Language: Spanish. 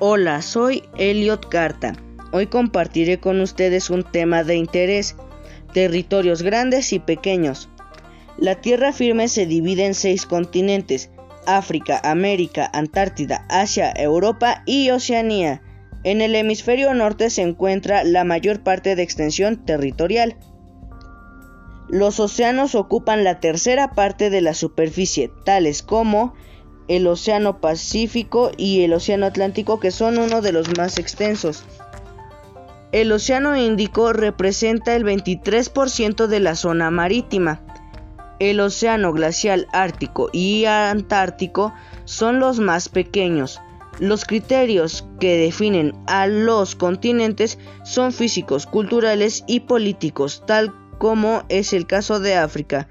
Hola, soy Elliot Carta. Hoy compartiré con ustedes un tema de interés, territorios grandes y pequeños. La tierra firme se divide en seis continentes, África, América, Antártida, Asia, Europa y Oceanía. En el hemisferio norte se encuentra la mayor parte de extensión territorial. Los océanos ocupan la tercera parte de la superficie, tales como el Océano Pacífico y el Océano Atlántico, que son uno de los más extensos. El Océano Índico representa el 23% de la zona marítima. El Océano Glacial Ártico y Antártico son los más pequeños. Los criterios que definen a los continentes son físicos, culturales y políticos, tal como es el caso de África.